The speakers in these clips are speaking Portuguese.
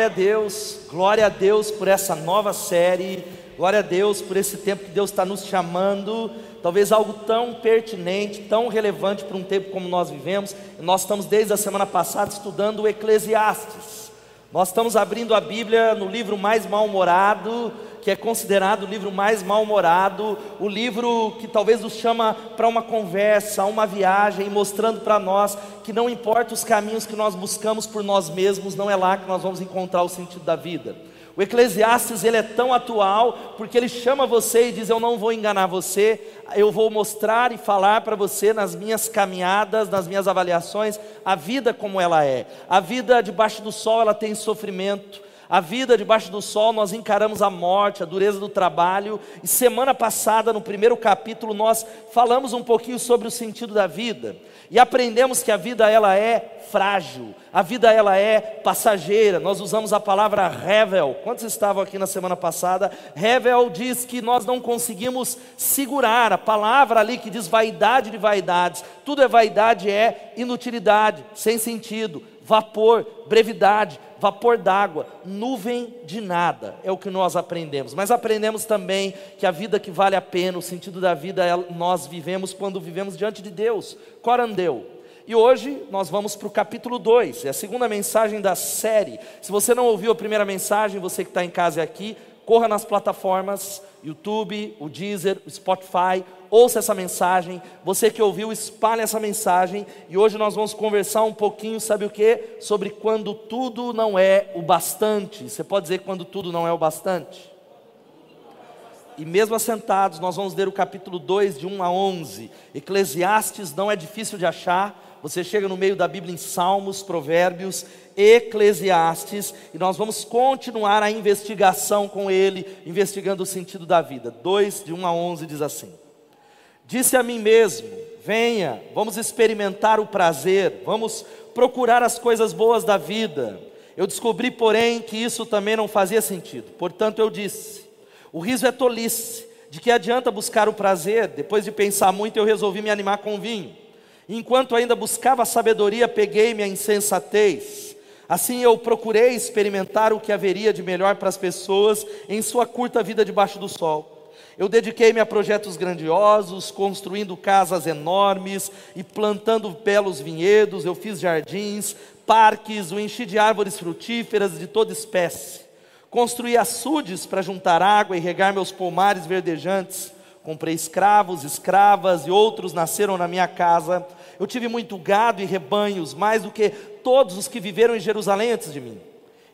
Glória a Deus, glória a Deus por essa nova série, glória a Deus por esse tempo que Deus está nos chamando, talvez algo tão pertinente, tão relevante para um tempo como nós vivemos. Nós estamos desde a semana passada estudando o Eclesiastes. Nós estamos abrindo a Bíblia no livro mais mal-humorado, que é considerado o livro mais mal-humorado, o livro que talvez nos chama para uma conversa, uma viagem, mostrando para nós que não importa os caminhos que nós buscamos por nós mesmos, não é lá que nós vamos encontrar o sentido da vida. O Eclesiastes ele é tão atual porque ele chama você e diz: Eu não vou enganar você, eu vou mostrar e falar para você nas minhas caminhadas, nas minhas avaliações, a vida como ela é. A vida debaixo do sol ela tem sofrimento, a vida debaixo do sol, nós encaramos a morte, a dureza do trabalho. E semana passada, no primeiro capítulo, nós falamos um pouquinho sobre o sentido da vida. E aprendemos que a vida ela é frágil, a vida ela é passageira. Nós usamos a palavra revel. Quantos estavam aqui na semana passada? Revel diz que nós não conseguimos segurar. A palavra ali que diz vaidade de vaidades. Tudo é vaidade, é inutilidade, sem sentido, vapor, brevidade vapor d'água, nuvem de nada, é o que nós aprendemos. Mas aprendemos também que a vida que vale a pena, o sentido da vida, é, nós vivemos quando vivemos diante de Deus. Corandeu. E hoje nós vamos para o capítulo 2, é a segunda mensagem da série. Se você não ouviu a primeira mensagem, você que está em casa e aqui, corra nas plataformas YouTube, o Deezer, o Spotify, ouça essa mensagem. Você que ouviu, espalhe essa mensagem. E hoje nós vamos conversar um pouquinho, sabe o que? Sobre quando tudo não é o bastante. Você pode dizer quando tudo não é o bastante? E mesmo assentados, nós vamos ler o capítulo 2, de 1 a 11. Eclesiastes não é difícil de achar você chega no meio da Bíblia em Salmos, Provérbios, Eclesiastes, e nós vamos continuar a investigação com ele, investigando o sentido da vida. 2, de 1 a 11 diz assim: Disse a mim mesmo: Venha, vamos experimentar o prazer, vamos procurar as coisas boas da vida. Eu descobri, porém, que isso também não fazia sentido. Portanto, eu disse: O riso é tolice. De que adianta buscar o prazer? Depois de pensar muito, eu resolvi me animar com vinho. Enquanto ainda buscava sabedoria, peguei-me a insensatez. Assim eu procurei experimentar o que haveria de melhor para as pessoas em sua curta vida debaixo do sol. Eu dediquei-me a projetos grandiosos, construindo casas enormes e plantando belos vinhedos. Eu fiz jardins, parques, o enchi de árvores frutíferas de toda espécie. Construí açudes para juntar água e regar meus pomares verdejantes. Comprei escravos, escravas e outros nasceram na minha casa eu tive muito gado e rebanhos, mais do que todos os que viveram em Jerusalém antes de mim.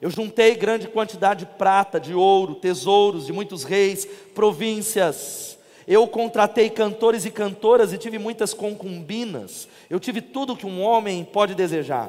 Eu juntei grande quantidade de prata, de ouro, tesouros de muitos reis, províncias. Eu contratei cantores e cantoras e tive muitas concubinas. Eu tive tudo que um homem pode desejar.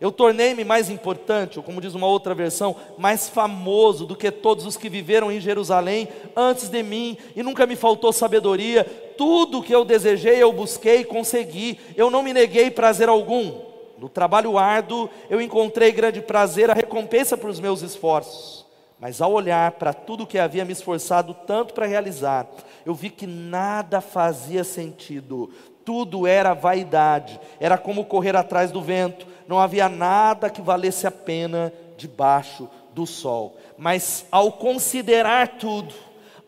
Eu tornei-me mais importante, ou como diz uma outra versão, mais famoso do que todos os que viveram em Jerusalém antes de mim, e nunca me faltou sabedoria. Tudo que eu desejei eu busquei e consegui. Eu não me neguei prazer algum. No trabalho árduo eu encontrei grande prazer, a recompensa para os meus esforços. Mas ao olhar para tudo que havia me esforçado tanto para realizar, eu vi que nada fazia sentido, tudo era vaidade, era como correr atrás do vento, não havia nada que valesse a pena debaixo do sol. Mas ao considerar tudo,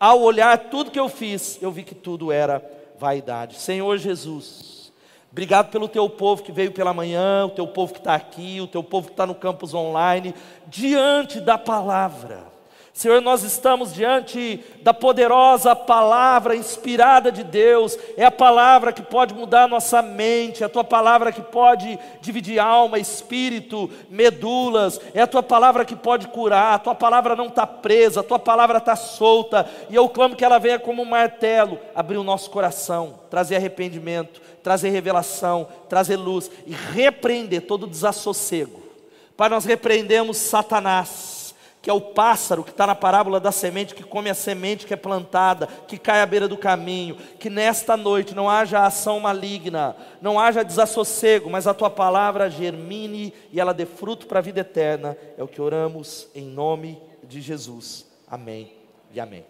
ao olhar tudo que eu fiz, eu vi que tudo era vaidade. Senhor Jesus, obrigado pelo teu povo que veio pela manhã, o teu povo que está aqui, o teu povo que está no campus online, diante da palavra. Senhor, nós estamos diante da poderosa palavra inspirada de Deus, é a palavra que pode mudar nossa mente, é a tua palavra que pode dividir alma, espírito, medulas, é a tua palavra que pode curar, a tua palavra não está presa, a tua palavra está solta, e eu clamo que ela venha como um martelo, abrir o nosso coração, trazer arrependimento, trazer revelação, trazer luz e repreender todo desassossego. Pai, nós repreendemos Satanás que é o pássaro que está na parábola da semente, que come a semente que é plantada, que cai à beira do caminho, que nesta noite não haja ação maligna, não haja desassossego, mas a tua palavra germine e ela dê fruto para a vida eterna. É o que oramos em nome de Jesus. Amém e amém.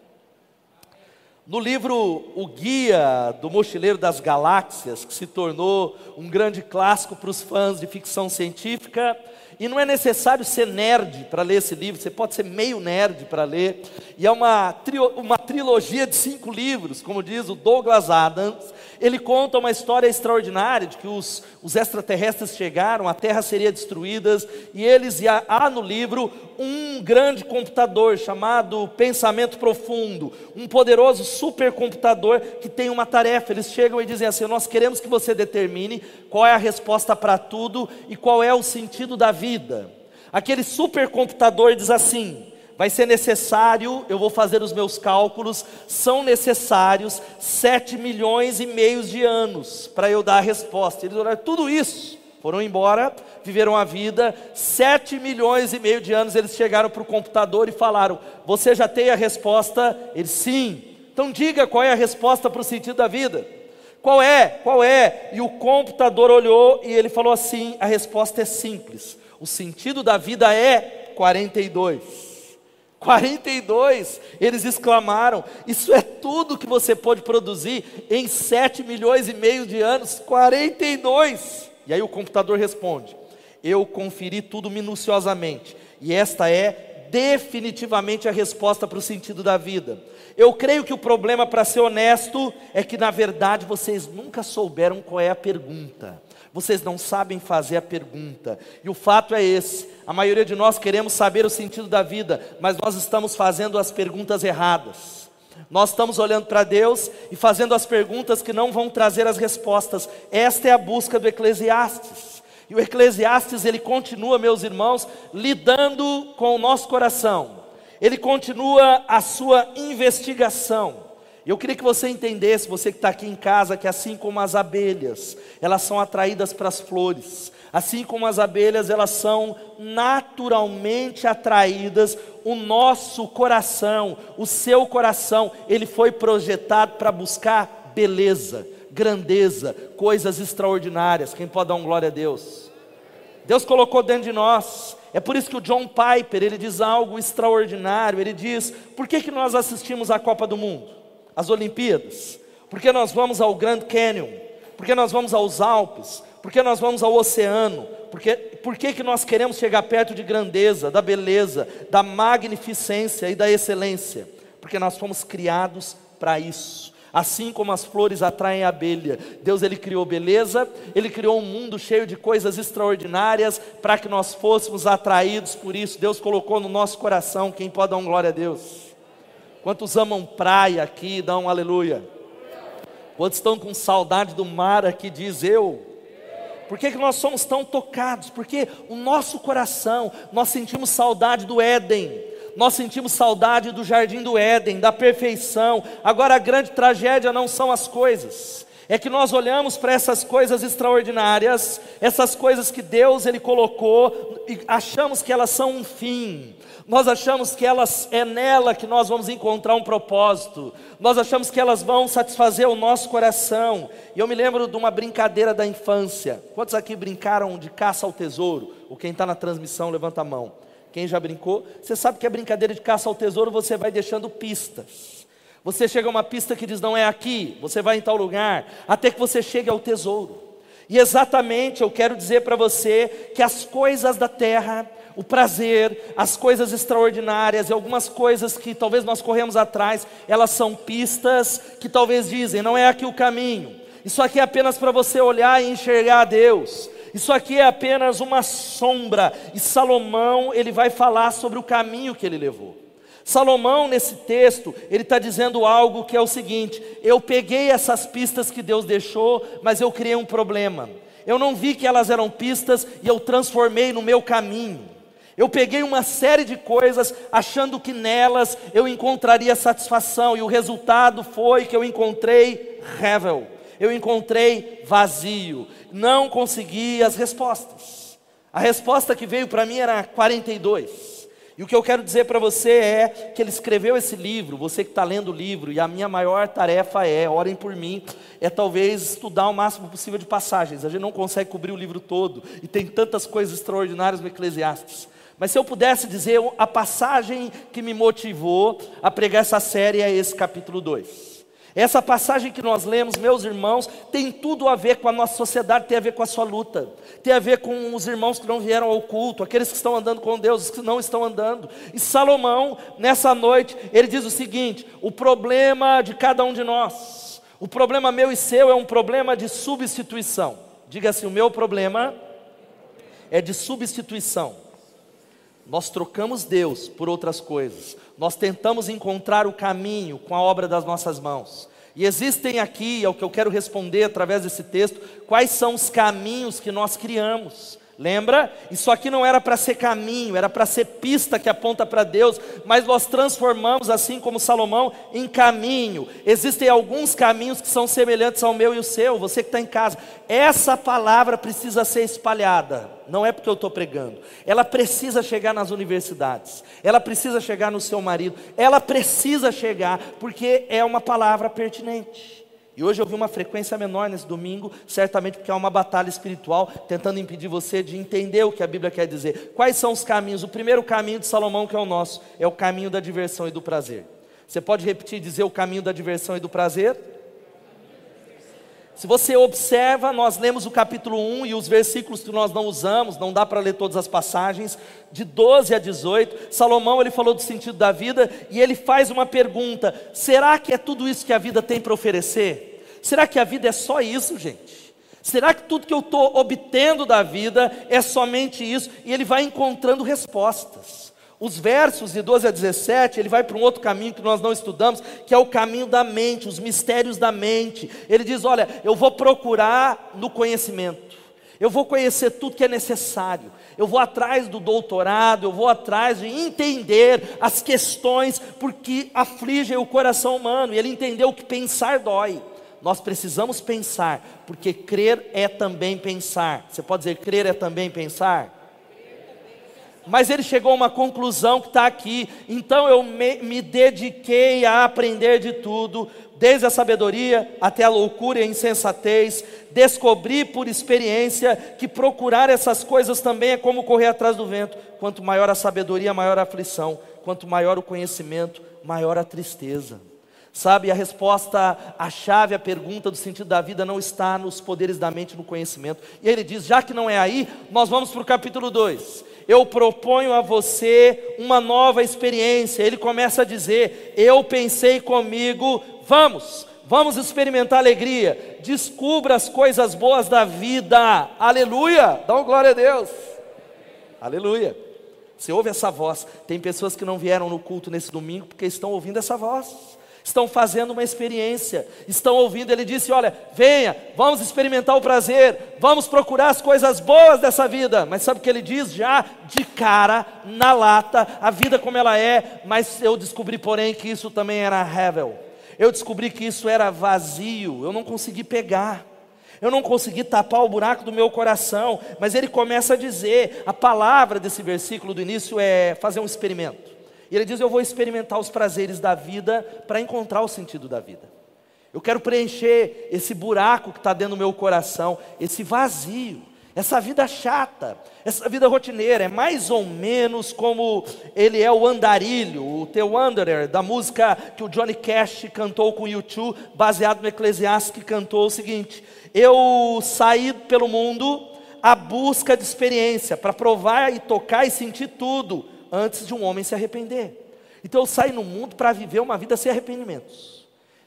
No livro O Guia do Mochileiro das Galáxias, que se tornou um grande clássico para os fãs de ficção científica, E não é necessário ser nerd para ler esse livro, você pode ser meio nerd para ler. E é uma, uma trilogia de cinco livros, como diz o Douglas Adams. Ele conta uma história extraordinária de que os, os extraterrestres chegaram, a Terra seria destruída, e eles, e há, há no livro um grande computador chamado Pensamento Profundo, um poderoso supercomputador que tem uma tarefa. Eles chegam e dizem assim: Nós queremos que você determine qual é a resposta para tudo e qual é o sentido da vida. Aquele supercomputador diz assim: vai ser necessário, eu vou fazer os meus cálculos, são necessários 7 milhões e meio de anos para eu dar a resposta. Eles olharam tudo isso, foram embora, viveram a vida, 7 milhões e meio de anos, eles chegaram para o computador e falaram: Você já tem a resposta? Ele sim. Então diga qual é a resposta para o sentido da vida. Qual é? Qual é? E o computador olhou e ele falou assim: a resposta é simples. O sentido da vida é 42. 42, eles exclamaram: Isso é tudo que você pode produzir em 7 milhões e meio de anos? 42. E aí o computador responde: Eu conferi tudo minuciosamente, e esta é definitivamente a resposta para o sentido da vida. Eu creio que o problema, para ser honesto, é que na verdade vocês nunca souberam qual é a pergunta. Vocês não sabem fazer a pergunta. E o fato é esse: a maioria de nós queremos saber o sentido da vida, mas nós estamos fazendo as perguntas erradas. Nós estamos olhando para Deus e fazendo as perguntas que não vão trazer as respostas. Esta é a busca do Eclesiastes. E o Eclesiastes, ele continua, meus irmãos, lidando com o nosso coração. Ele continua a sua investigação. Eu queria que você entendesse, você que está aqui em casa, que assim como as abelhas, elas são atraídas para as flores, assim como as abelhas, elas são naturalmente atraídas, o nosso coração, o seu coração, ele foi projetado para buscar beleza, grandeza, coisas extraordinárias. Quem pode dar um glória a Deus? Deus colocou dentro de nós. É por isso que o John Piper, ele diz algo extraordinário, ele diz: "Por que que nós assistimos à Copa do Mundo?" As Olimpíadas? Porque nós vamos ao Grand Canyon? Porque nós vamos aos Alpes? Porque nós vamos ao oceano? Porque, por que, que nós queremos chegar perto de grandeza, da beleza, da magnificência e da excelência? Porque nós fomos criados para isso. Assim como as flores atraem a abelha, Deus ele criou beleza, ele criou um mundo cheio de coisas extraordinárias para que nós fôssemos atraídos por isso. Deus colocou no nosso coração, quem pode dar um glória a Deus? Quantos amam praia aqui, dão um aleluia. Quantos estão com saudade do mar aqui, diz eu. Por que, que nós somos tão tocados? Porque o nosso coração, nós sentimos saudade do Éden, nós sentimos saudade do jardim do Éden, da perfeição. Agora a grande tragédia não são as coisas, é que nós olhamos para essas coisas extraordinárias, essas coisas que Deus ele colocou e achamos que elas são um fim. Nós achamos que elas é nela que nós vamos encontrar um propósito. Nós achamos que elas vão satisfazer o nosso coração. E eu me lembro de uma brincadeira da infância. Quantos aqui brincaram de caça ao tesouro? Ou quem está na transmissão, levanta a mão. Quem já brincou? Você sabe que a brincadeira de caça ao tesouro você vai deixando pistas. Você chega a uma pista que diz não é aqui, você vai em tal lugar, até que você chegue ao tesouro. E exatamente eu quero dizer para você que as coisas da terra, o prazer, as coisas extraordinárias e algumas coisas que talvez nós corremos atrás, elas são pistas que talvez dizem, não é aqui o caminho. Isso aqui é apenas para você olhar e enxergar a Deus. Isso aqui é apenas uma sombra. E Salomão, ele vai falar sobre o caminho que ele levou. Salomão, nesse texto, ele está dizendo algo que é o seguinte: eu peguei essas pistas que Deus deixou, mas eu criei um problema. Eu não vi que elas eram pistas e eu transformei no meu caminho. Eu peguei uma série de coisas achando que nelas eu encontraria satisfação, e o resultado foi que eu encontrei revel, eu encontrei vazio, não consegui as respostas. A resposta que veio para mim era 42. E o que eu quero dizer para você é que ele escreveu esse livro, você que está lendo o livro, e a minha maior tarefa é, orem por mim, é talvez estudar o máximo possível de passagens. A gente não consegue cobrir o livro todo, e tem tantas coisas extraordinárias no Eclesiastes. Mas se eu pudesse dizer a passagem que me motivou a pregar essa série é esse capítulo 2. Essa passagem que nós lemos, meus irmãos, tem tudo a ver com a nossa sociedade, tem a ver com a sua luta, tem a ver com os irmãos que não vieram ao culto, aqueles que estão andando com Deus, os que não estão andando. E Salomão, nessa noite, ele diz o seguinte: o problema de cada um de nós, o problema meu e seu é um problema de substituição. Diga assim: o meu problema é de substituição. Nós trocamos Deus por outras coisas. Nós tentamos encontrar o caminho com a obra das nossas mãos. E existem aqui, é o que eu quero responder através desse texto, quais são os caminhos que nós criamos. Lembra? Isso aqui não era para ser caminho, era para ser pista que aponta para Deus, mas nós transformamos, assim como Salomão, em caminho. Existem alguns caminhos que são semelhantes ao meu e o seu, você que está em casa. Essa palavra precisa ser espalhada, não é porque eu estou pregando, ela precisa chegar nas universidades, ela precisa chegar no seu marido, ela precisa chegar, porque é uma palavra pertinente. E hoje eu vi uma frequência menor nesse domingo, certamente porque há uma batalha espiritual tentando impedir você de entender o que a Bíblia quer dizer. Quais são os caminhos? O primeiro caminho de Salomão, que é o nosso, é o caminho da diversão e do prazer. Você pode repetir e dizer o caminho da diversão e do prazer? Se você observa, nós lemos o capítulo 1 e os versículos que nós não usamos, não dá para ler todas as passagens, de 12 a 18, Salomão ele falou do sentido da vida e ele faz uma pergunta: será que é tudo isso que a vida tem para oferecer? Será que a vida é só isso, gente? Será que tudo que eu estou obtendo da vida é somente isso? E ele vai encontrando respostas. Os versos de 12 a 17, ele vai para um outro caminho que nós não estudamos, que é o caminho da mente, os mistérios da mente. Ele diz: Olha, eu vou procurar no conhecimento, eu vou conhecer tudo que é necessário, eu vou atrás do doutorado, eu vou atrás de entender as questões porque afligem o coração humano, e ele entendeu que pensar dói nós precisamos pensar, porque crer é também pensar. Você pode dizer, crer é também pensar? Mas ele chegou a uma conclusão que está aqui. Então eu me, me, dediquei a aprender de tudo, desde a sabedoria até a loucura e a insensatez. Descobri por experiência que procurar essas coisas também é como correr atrás do vento. Quanto maior a sabedoria, maior a aflição. Quanto maior o conhecimento, maior a tristeza. Sabe, a resposta, a chave, a pergunta do sentido da vida não está nos poderes da mente, no conhecimento. E ele diz: já que não é aí, nós vamos para o capítulo 2. Eu proponho a você uma nova experiência. Ele começa a dizer: Eu pensei comigo, vamos, vamos experimentar alegria. Descubra as coisas boas da vida. Aleluia! Dá uma glória a Deus. Aleluia. Você ouve essa voz. Tem pessoas que não vieram no culto nesse domingo porque estão ouvindo essa voz estão fazendo uma experiência, estão ouvindo. Ele disse: Olha, venha, vamos experimentar o prazer, vamos procurar as coisas boas dessa vida. Mas sabe o que ele diz já de cara, na lata, a vida como ela é. Mas eu descobri, porém, que isso também era hevel. Eu descobri que isso era vazio, eu não consegui pegar. Eu não consegui tapar o buraco do meu coração, mas ele começa a dizer, a palavra desse versículo do início é fazer um experimento. E ele diz: Eu vou experimentar os prazeres da vida para encontrar o sentido da vida. Eu quero preencher esse buraco que está dentro do meu coração, esse vazio, essa vida chata, essa vida rotineira. É mais ou menos como ele é o andarilho, o The Wanderer, da música que o Johnny Cash cantou com o YouTube, baseado no Eclesiastes, que cantou o seguinte: Eu saí pelo mundo à busca de experiência, para provar e tocar e sentir tudo antes de um homem se arrepender. Então eu saio no mundo para viver uma vida sem arrependimentos.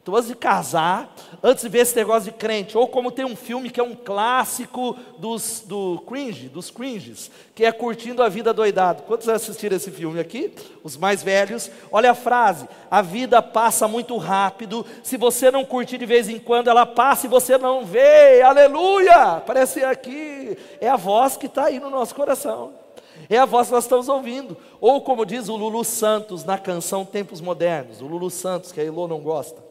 Então, antes de casar, antes de ver esse negócio de crente, ou como tem um filme que é um clássico dos, do cringe, dos cringes, que é Curtindo a Vida Doidado. Quantos assistiram esse filme aqui? Os mais velhos. Olha a frase: a vida passa muito rápido, se você não curtir de vez em quando, ela passa e você não vê. Aleluia! Parece aqui, é a voz que está aí no nosso coração. É a voz que nós estamos ouvindo. Ou como diz o Lulu Santos na canção Tempos Modernos, o Lulu Santos, que a Elô não gosta.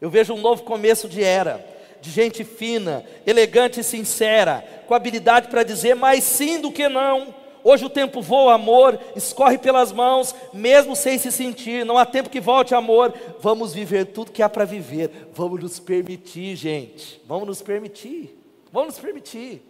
Eu vejo um novo começo de era, de gente fina, elegante e sincera, com habilidade para dizer mais sim do que não. Hoje o tempo voa, amor, escorre pelas mãos, mesmo sem se sentir. Não há tempo que volte, amor. Vamos viver tudo que há para viver. Vamos nos permitir, gente. Vamos nos permitir. Vamos nos permitir.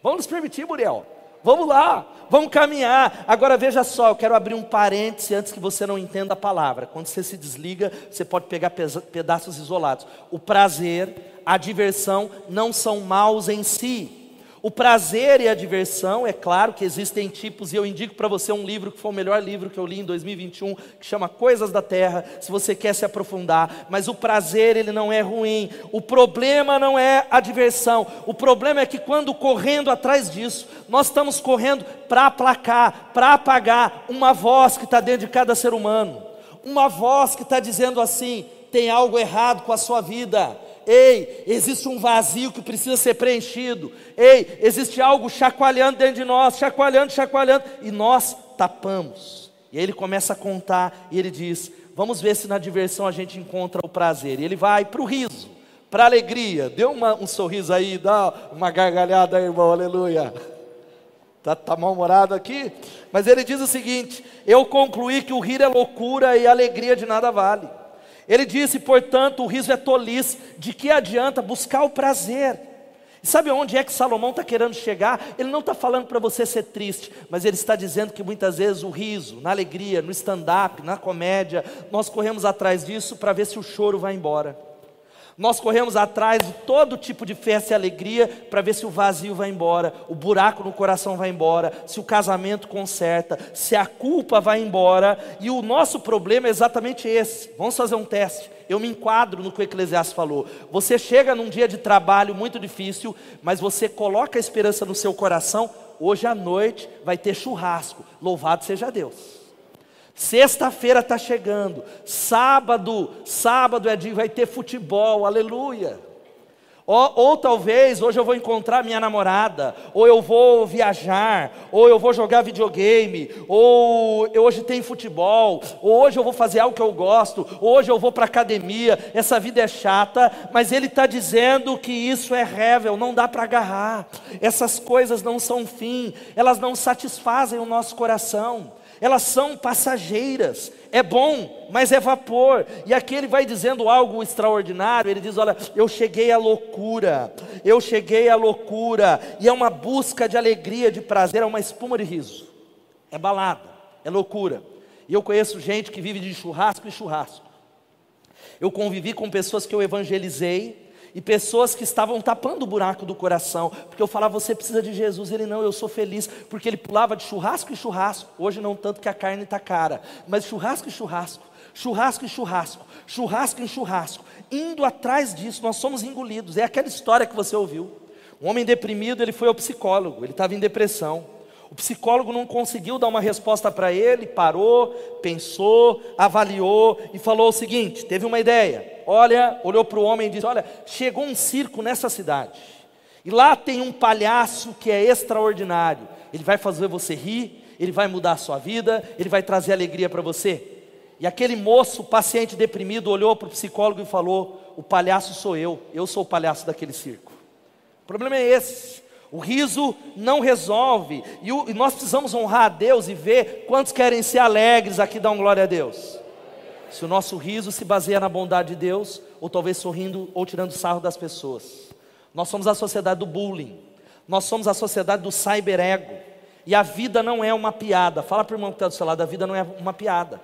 Vamos nos permitir, Muriel. Vamos lá, vamos caminhar. Agora veja só, eu quero abrir um parêntese antes que você não entenda a palavra. Quando você se desliga, você pode pegar pedaços isolados. O prazer, a diversão não são maus em si. O prazer e a diversão, é claro que existem tipos, e eu indico para você um livro que foi o melhor livro que eu li em 2021, que chama Coisas da Terra, se você quer se aprofundar. Mas o prazer, ele não é ruim. O problema não é a diversão. O problema é que quando correndo atrás disso, nós estamos correndo para aplacar, para apagar uma voz que está dentro de cada ser humano. Uma voz que está dizendo assim: tem algo errado com a sua vida Ei, existe um vazio que precisa ser preenchido. Ei, existe algo chacoalhando dentro de nós, chacoalhando, chacoalhando, e nós tapamos. E aí ele começa a contar e ele diz: Vamos ver se na diversão a gente encontra o prazer. E ele vai para o riso, para a alegria. Dê uma, um sorriso aí, dá uma gargalhada, irmão, aleluia. Está tá, mal-humorado aqui? Mas ele diz o seguinte: Eu concluí que o rir é loucura e a alegria de nada vale. Ele disse, portanto, o riso é tolice, de que adianta buscar o prazer? E sabe onde é que Salomão está querendo chegar? Ele não está falando para você ser triste, mas ele está dizendo que muitas vezes o riso, na alegria, no stand-up, na comédia, nós corremos atrás disso para ver se o choro vai embora. Nós corremos atrás de todo tipo de festa e alegria para ver se o vazio vai embora, o buraco no coração vai embora, se o casamento conserta, se a culpa vai embora. E o nosso problema é exatamente esse. Vamos fazer um teste. Eu me enquadro no que o Eclesiastes falou. Você chega num dia de trabalho muito difícil, mas você coloca a esperança no seu coração. Hoje à noite vai ter churrasco. Louvado seja Deus. Sexta-feira está chegando, sábado, sábado é dia, vai ter futebol, aleluia. Ou, ou, talvez hoje eu vou encontrar minha namorada, ou eu vou viajar, ou eu vou jogar videogame, ou hoje tem futebol, ou hoje eu vou fazer algo que eu gosto, hoje eu vou para academia. Essa vida é chata, mas ele está dizendo que isso é rével, não dá para agarrar. Essas coisas não são fim, elas não satisfazem o nosso coração elas são passageiras. É bom, mas é vapor. E aqui ele vai dizendo algo extraordinário. Ele diz: Olha, eu cheguei à loucura, eu cheguei à loucura. E é uma busca de alegria, de prazer, é uma espuma de riso. É balada, é loucura. E eu conheço gente que vive de churrasco e churrasco. Eu convivi com pessoas que eu evangelizei e pessoas que estavam tapando o buraco do coração, porque eu falava, você precisa de Jesus, ele não, eu sou feliz, porque ele pulava de churrasco e churrasco, hoje não tanto que a carne está cara, mas churrasco e churrasco, churrasco e churrasco, churrasco e churrasco, indo atrás disso, nós somos engolidos, é aquela história que você ouviu, um homem deprimido, ele foi ao psicólogo, ele estava em depressão, o psicólogo não conseguiu dar uma resposta para ele, parou, pensou, avaliou e falou o seguinte: teve uma ideia. Olha, olhou para o homem e disse: Olha, chegou um circo nessa cidade, e lá tem um palhaço que é extraordinário. Ele vai fazer você rir, ele vai mudar a sua vida, ele vai trazer alegria para você. E aquele moço, paciente deprimido, olhou para o psicólogo e falou: O palhaço sou eu, eu sou o palhaço daquele circo. O problema é esse. O riso não resolve, e, o, e, nós precisamos honrar a Deus e ver quantos querem ser alegres aqui, dão glória a Deus. Se o nosso riso se baseia na bondade de Deus, ou talvez sorrindo ou tirando sarro das pessoas. Nós somos a sociedade do bullying, nós somos a sociedade do cyberego, e a vida não é uma piada. Fala para o irmão que está do seu lado, a vida não é uma piada.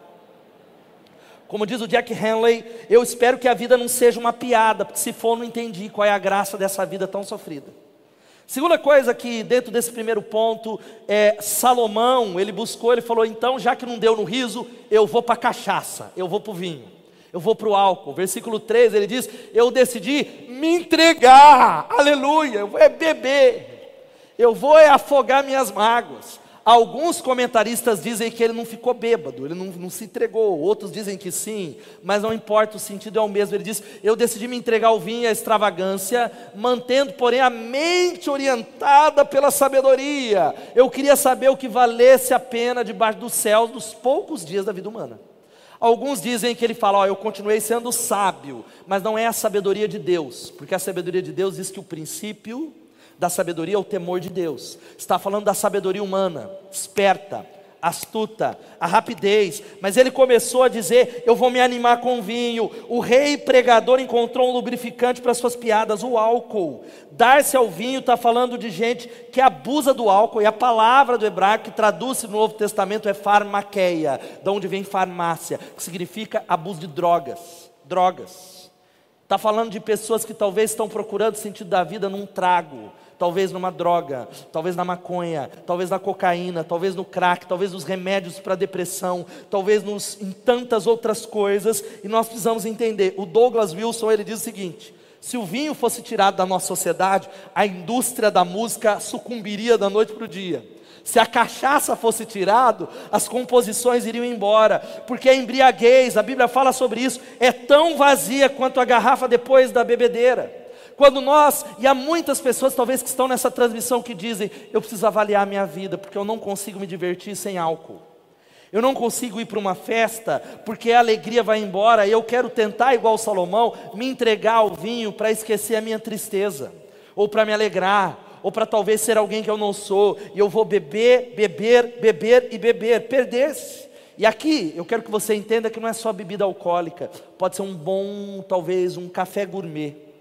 Como diz o Jack Henley, eu espero que a vida não seja uma piada, porque se for, não entendi qual é a graça dessa vida tão sofrida. Segunda coisa que dentro desse primeiro ponto é Salomão, ele buscou, ele falou: então, já que não deu no riso, eu vou para a cachaça, eu vou para o vinho, eu vou para o álcool. Versículo 13 ele diz: Eu decidi me entregar, aleluia, eu vou é beber, eu vou é afogar minhas mágoas. Alguns comentaristas dizem que ele não ficou bêbado, ele não, não, se entregou. Outros dizem que sim, mas não importa, o sentido é o mesmo. Ele diz: Eu decidi me entregar ao vinho e à extravagância, mantendo, porém, a mente orientada pela sabedoria. Eu queria saber o que valesse a pena debaixo dos céus dos poucos dias da vida humana. Alguns dizem que ele fala: eu continuei sendo sábio, mas não é a sabedoria de Deus, porque a sabedoria de Deus diz que o princípio da sabedoria é o temor de Deus. Está falando da sabedoria humana, esperta, astuta, a rapidez, mas ele começou a dizer: Eu vou me animar com vinho. O rei pregador encontrou um lubrificante para suas piadas, o álcool. Dar-se ao vinho está falando de gente que abusa do álcool, e a palavra do hebraico que traduz no Novo Testamento é farmaqueia, de onde vem farmácia, que significa abuso de drogas. Drogas. Está falando de pessoas que talvez estão procurando o sentido da vida num trago talvez numa droga, talvez na maconha, talvez na cocaína, talvez no crack, talvez nos remédios para depressão, talvez nos, em tantas outras coisas, e nós precisamos entender. O Douglas Wilson ele diz o seguinte: se o vinho fosse tirado da nossa sociedade, a indústria da música sucumbiria da noite para o dia. Se a cachaça fosse tirado, as composições iriam embora, porque a embriaguez, a Bíblia fala sobre isso, é tão vazia quanto a garrafa depois da bebedeira. Quando nós, e há muitas pessoas talvez que estão nessa transmissão que dizem: eu preciso avaliar a minha vida, porque eu não consigo me divertir sem álcool. Eu não consigo ir para uma festa porque a alegria vai embora. Eu quero tentar, igual Salomão, me entregar ao vinho para esquecer a minha tristeza, ou para me alegrar, ou para talvez ser alguém que eu não sou. E eu vou beber, beber, beber e beber, perder-se. E aqui eu quero que você entenda que não é só bebida alcoólica, pode ser um bom, talvez um café gourmet.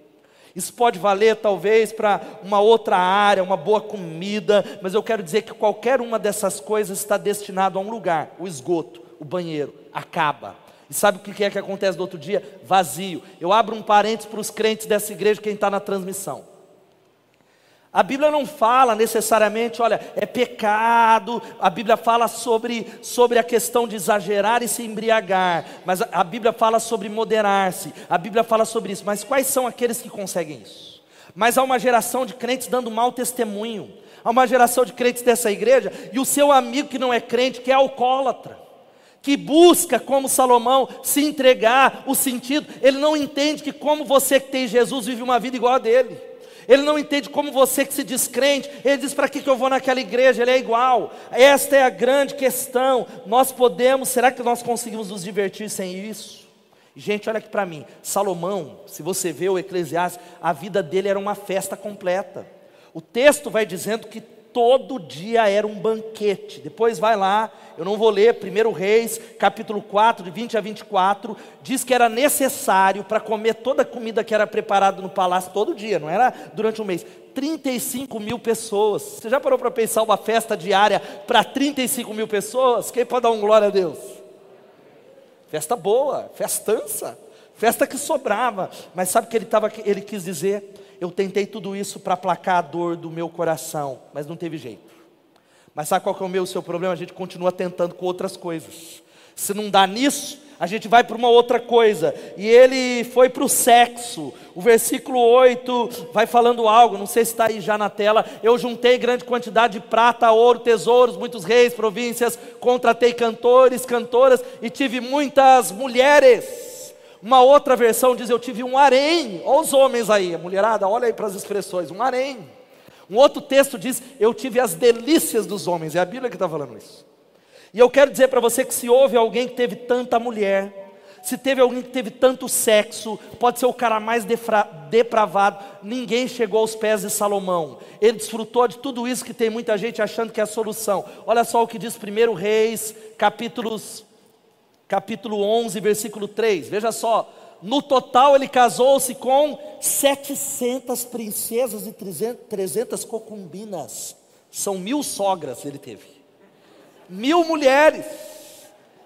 Isso pode valer talvez para uma outra área, uma boa comida, mas eu quero dizer que qualquer uma dessas coisas está destinado a um lugar, o esgoto, o banheiro, acaba. E sabe o que é que acontece do outro dia? Vazio. Eu abro um parênteses para os crentes dessa igreja, quem está na transmissão. A Bíblia não fala necessariamente, olha, é pecado. A Bíblia fala sobre, sobre a questão de exagerar e se embriagar. Mas a, a Bíblia fala sobre moderar-se. A Bíblia fala sobre isso. Mas quais são aqueles que conseguem isso? Mas há uma geração de crentes dando mau testemunho. Há uma geração de crentes dessa igreja. E o seu amigo que não é crente, que é alcoólatra. Que busca, como Salomão, se entregar o sentido. Ele não entende que, como você que tem Jesus, vive uma vida igual a dele. Ele não entende como você que se descrente. Ele diz: para que, que eu vou naquela igreja? Ele é igual. Esta é a grande questão. Nós podemos, será que nós conseguimos nos divertir sem isso? Gente, olha aqui para mim. Salomão, se você vê o Eclesiastes, a vida dele era uma festa completa. O texto vai dizendo que todo dia era um banquete. Depois vai lá, eu não vou ler, 1 Reis, capítulo 4, de 20 a 24, diz que era necessário para comer toda a comida que era preparada no palácio todo dia, não era durante um mês. 35 mil pessoas. Você já parou para pensar uma festa diária para 35 mil pessoas? Quem pode dar um glória a Deus? Festa boa, festança, festa que sobrava. Mas sabe o que ele, tava, ele quis dizer? Eu tentei tudo isso para aplacar a dor do meu coração, mas não teve jeito. Mas sabe qual que é o meu o seu problema? A gente continua tentando com outras coisas. Se não dá nisso, a gente vai para uma outra coisa. E ele foi para o sexo. O versículo 8 vai falando algo, não sei se está aí já na tela. Eu juntei grande quantidade de prata, ouro, tesouros, muitos reis, províncias, contratei cantores, cantoras e tive muitas mulheres. Uma outra versão diz: Eu tive um harém. Olha os homens aí, mulherada, olha aí para as expressões: um harém. Um outro texto diz: Eu tive as delícias dos homens. É a Bíblia que está falando isso. E eu quero dizer para você que se houve alguém que teve tanta mulher, se teve alguém que teve tanto sexo, pode ser o cara mais depravado, ninguém chegou aos pés de Salomão. Ele desfrutou de tudo isso que tem muita gente achando que é a solução. Olha só o que diz 1 Reis, capítulos capítulo 11, versículo 3. Veja só, no total ele casou-se com 700 princesas e 300 concumbinas. São mil sogras ele teve. Mil mulheres.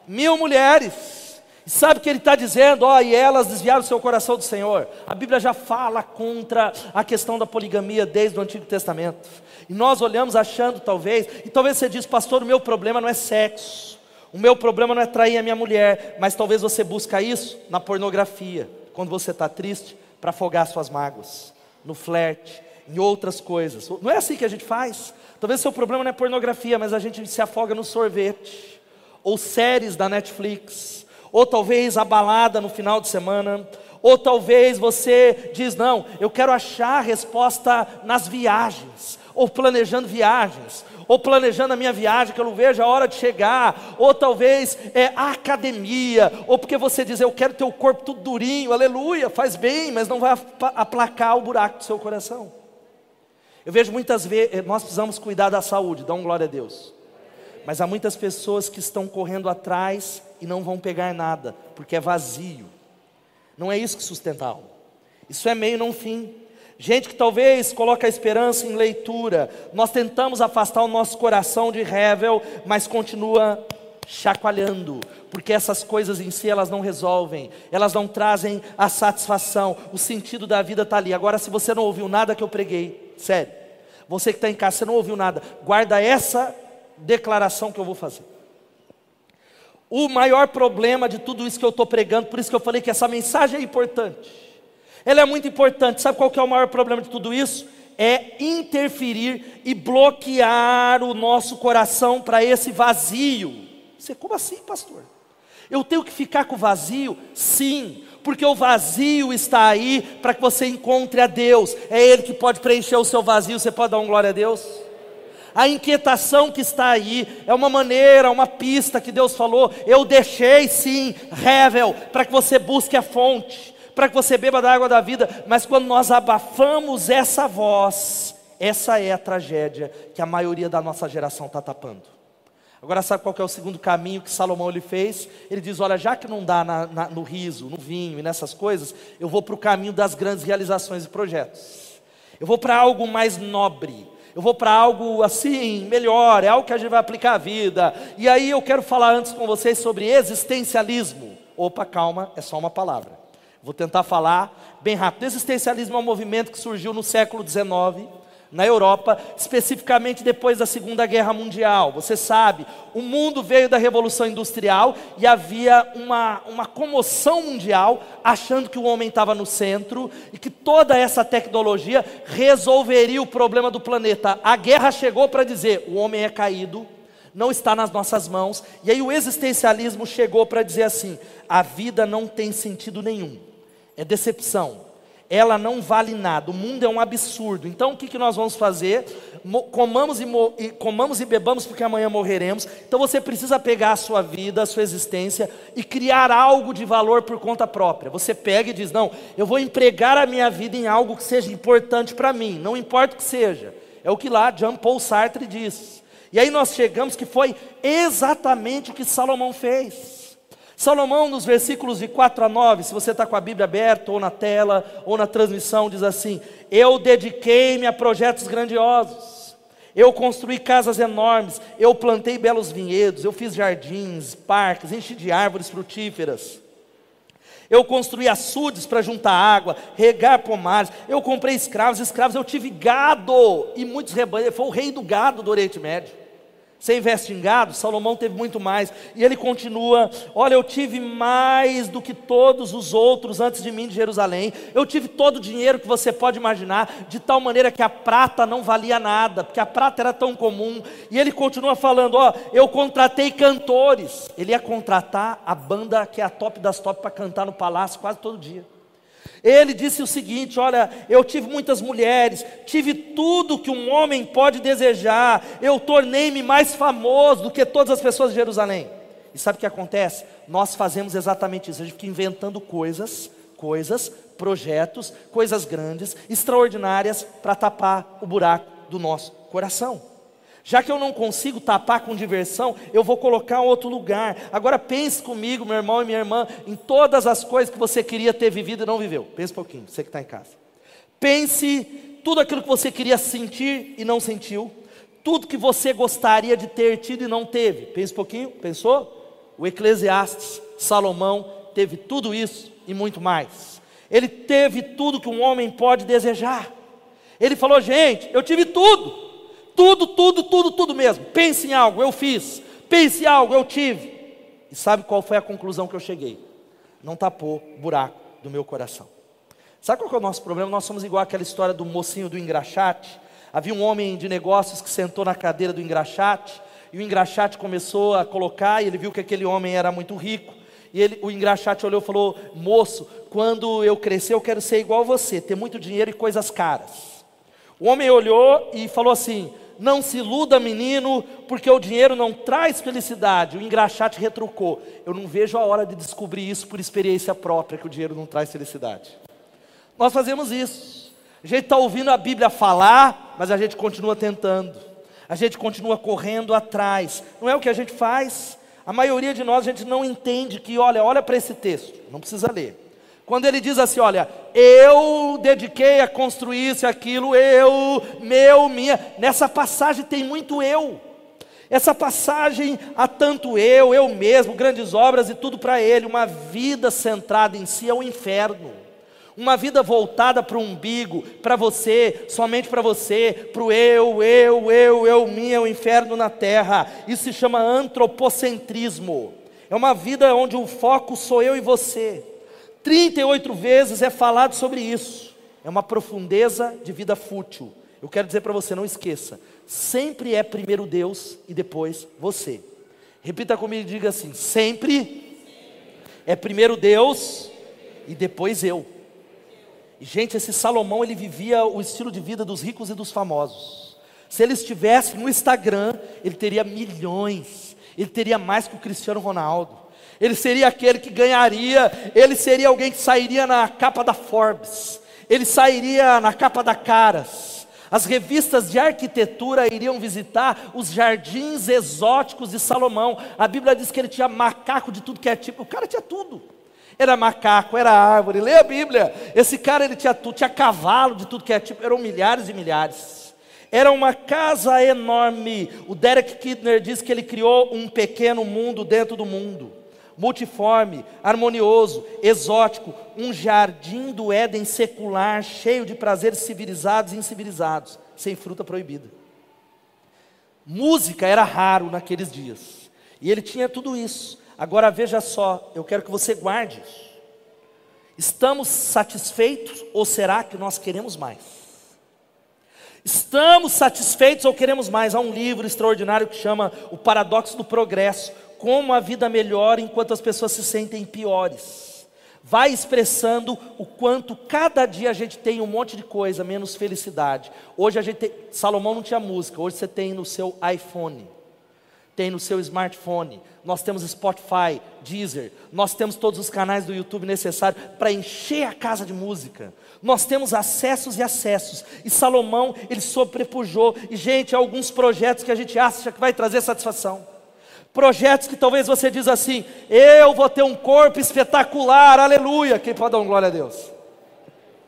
Mil mulheres. E sabe o que ele está dizendo? Oh, e elas desviaram seu coração do Senhor. A Bíblia já fala contra a questão da poligamia desde o Antigo Testamento. E nós olhamos achando, talvez, e talvez você diz, pastor, o meu problema não é sexo. O meu problema não é trair a minha mulher, mas talvez você busca isso na pornografia, quando você está triste, para afogar suas mágoas, no flerte, em outras coisas. Não é assim que a gente faz. Talvez seu problema não é pornografia, mas a gente se afoga no sorvete, ou séries da Netflix, ou talvez a balada no final de semana, ou talvez você diz: não, eu quero achar a resposta nas viagens, ou planejando viagens, ou planejando a minha viagem, que eu não vejo a hora de chegar, ou talvez é a academia, ou porque você diz, eu quero ter o corpo tudo durinho, aleluia, faz bem, mas não vai aplacar o buraco do seu coração. Eu vejo muitas vezes, nós precisamos cuidar da saúde, dá glória a Deus. mas há muitas pessoas que estão correndo atrás e não vão pegar nada, porque é vazio. Não é isso que sustenta a alma. Isso é meio não fim. Gente que talvez coloca a esperança em leitura. Nós tentamos afastar o nosso coração de revel, mas continua chacoalhando, porque essas coisas em si elas não resolvem, elas não trazem a satisfação, o sentido da vida está ali. Agora, se você não ouviu nada que eu preguei, sério, você que está em casa, você não ouviu nada, guarda essa declaração que eu vou fazer. O maior problema de tudo isso que eu estou pregando, por isso que eu falei que essa mensagem é importante. Ela é muito importante. Sabe qual que é o maior problema de tudo isso? É interferir e bloquear o nosso coração para esse vazio. Você, como assim, pastor? Eu tenho que ficar com o vazio? Sim, porque o vazio está aí para que você encontre a Deus. É Ele que pode preencher o seu vazio. Você pode dar um glória a Deus? A inquietação que está aí é uma maneira, uma pista que Deus falou. Eu deixei sim, revel, para que você busque a fonte, para que você beba da água da vida. Mas quando nós abafamos essa voz, essa é a tragédia que a maioria da nossa geração está tapando. Agora sabe qual é o segundo caminho que Salomão ele fez? Ele diz: olha, já que não dá na, na, no riso, no vinho e nessas coisas, eu vou para o caminho das grandes realizações e projetos. Eu vou para algo mais nobre eu vou para algo assim, melhor, é algo que a gente vai aplicar à vida. E aí eu quero falar antes com vocês sobre existencialismo. Opa, calma, é só uma palavra. Vou tentar falar bem rápido. Existencialismo é um movimento que surgiu no século XIX na Europa, especificamente depois da Segunda Guerra Mundial. Você sabe, o mundo veio da Revolução Industrial e havia uma, uma comoção mundial, achando que o homem estava no centro e que toda essa tecnologia resolveria o problema do planeta. A guerra chegou para dizer: o homem é caído, não está nas nossas mãos. E aí o existencialismo chegou para dizer assim: a vida não tem sentido nenhum, é decepção ela não vale nada, o mundo é um absurdo. Então o que, que nós vamos fazer? Comamos e, e, comamos e bebamos porque amanhã morreremos. Então você precisa pegar a sua vida, a sua existência e criar algo de valor por conta própria. Você pega e diz: Não, eu vou empregar a minha vida em algo que seja importante para mim, não importa o que seja. É o que lá Jean Paul Sartre diz. E aí nós chegamos que foi exatamente o que Salomão fez. Salomão, nos versículos de 4 a 9, se você está com a Bíblia aberta, ou na tela, ou na transmissão, diz assim: Eu dediquei-me a projetos grandiosos, eu construí casas enormes, eu plantei belos vinhedos, eu fiz jardins, parques, enchi de árvores frutíferas. Eu construí açudes para juntar água, regar pomares. Eu comprei escravos, escravos. Eu tive gado e muitos rebanhos. Foi o rei do gado do Oriente Médio. Você investe em gado? Salomão teve muito mais. E ele continua: Olha, eu tive mais do que todos os outros antes de mim de Jerusalém. Eu tive todo o dinheiro que você pode imaginar, de tal maneira que a prata não valia nada, porque a prata era tão comum. E ele continua falando: Ó, eu contratei cantores. Ele ia contratar a banda que é a top das top para cantar no palácio quase todo dia. Ele disse o seguinte: Olha, eu tive muitas mulheres, tive tudo que um homem pode desejar, eu tornei-me mais famoso do que todas as pessoas de Jerusalém. E sabe o que acontece? Nós fazemos exatamente isso, a gente fica inventando coisas, coisas, projetos, coisas grandes, extraordinárias, para tapar o buraco do nosso coração. Já que eu não consigo tapar com diversão, eu vou colocar em outro lugar. Agora pense comigo, meu irmão e minha irmã, em todas as coisas que você queria ter vivido e não viveu. Pense um pouquinho, você que está em casa. Pense tudo aquilo que você queria sentir e não sentiu. Tudo que você gostaria de ter tido e não teve. Pense um pouquinho, pensou? O Eclesiastes, Salomão, teve tudo isso e muito mais. Ele teve tudo que um homem pode desejar. Ele falou, gente, eu tive tudo. Tudo, tudo, tudo, tudo mesmo. Pense em algo, eu fiz. Pense em algo, eu tive. E sabe qual foi a conclusão que eu cheguei? Não tapou buraco do meu coração. Sabe qual é o nosso problema? Nós somos igual aquela história do mocinho do engraxate. Havia um homem de negócios que sentou na cadeira do engraxate, e o engraxate começou a colocar, e ele viu que aquele homem era muito rico. E ele, o engraxate olhou e falou: Moço, quando eu crescer, eu quero ser igual a você, ter muito dinheiro e coisas caras. O homem olhou e falou assim: não se iluda, menino, porque o dinheiro não traz felicidade. O engraxate retrucou: Eu não vejo a hora de descobrir isso por experiência própria, que o dinheiro não traz felicidade. Nós fazemos isso. A gente está ouvindo a Bíblia falar, mas a gente continua tentando. A gente continua correndo atrás. Não é o que a gente faz. A maioria de nós a gente não entende que, olha, olha para esse texto, não precisa ler. Quando ele diz assim, olha, eu dediquei a construir isso aquilo, eu, meu, minha. Nessa passagem tem muito eu. Essa passagem há tanto eu, eu mesmo, grandes obras e tudo para ele, uma vida centrada em si é o um inferno. Uma vida voltada para o umbigo, para você, somente para você, para o eu, eu, eu, eu, minha, o inferno na terra. Isso se chama antropocentrismo. É uma vida onde o foco sou eu e você. 38 vezes é falado sobre isso. É uma profundeza de vida fútil. Eu quero dizer para você, não esqueça, sempre é primeiro Deus e depois você. Repita comigo e diga assim: sempre é primeiro Deus e depois eu. E, gente, esse Salomão ele vivia o estilo de vida dos ricos e dos famosos. Se ele estivesse no Instagram, ele teria milhões, ele teria mais que o Cristiano Ronaldo. Ele seria aquele que ganharia, ele seria alguém que sairia na capa da Forbes, ele sairia na capa da Caras. As revistas de arquitetura iriam visitar os jardins exóticos de Salomão. A Bíblia diz que ele tinha macaco de tudo que é tipo. O cara tinha tudo. Era macaco, era árvore. Lê a Bíblia. Esse cara ele tinha tudo, tinha cavalo de tudo que é tipo. Eram milhares e milhares. Era uma casa enorme. O Derek Kidner diz que ele criou um pequeno mundo dentro do mundo multiforme, harmonioso, exótico, um jardim do Éden secular, cheio de prazeres civilizados e incivilizados, sem fruta proibida. Música era raro naqueles dias, e ele tinha tudo isso. Agora veja só, eu quero que você guarde isso. Estamos satisfeitos ou será que nós queremos mais? Estamos satisfeitos ou queremos mais? Há um livro extraordinário que chama O Paradoxo do Progresso como a vida melhora enquanto as pessoas se sentem piores. Vai expressando o quanto cada dia a gente tem um monte de coisa, menos felicidade. Hoje a gente tem, Salomão não tinha música, hoje você tem no seu iPhone, tem no seu smartphone, nós temos Spotify, Deezer, nós temos todos os canais do YouTube necessários para encher a casa de música. Nós temos acessos e acessos. E Salomão, ele sobrepujou. E, gente, alguns projetos que a gente acha que vai trazer satisfação. Projetos que talvez você diz assim: eu vou ter um corpo espetacular, aleluia. Quem pode dar um glória a Deus?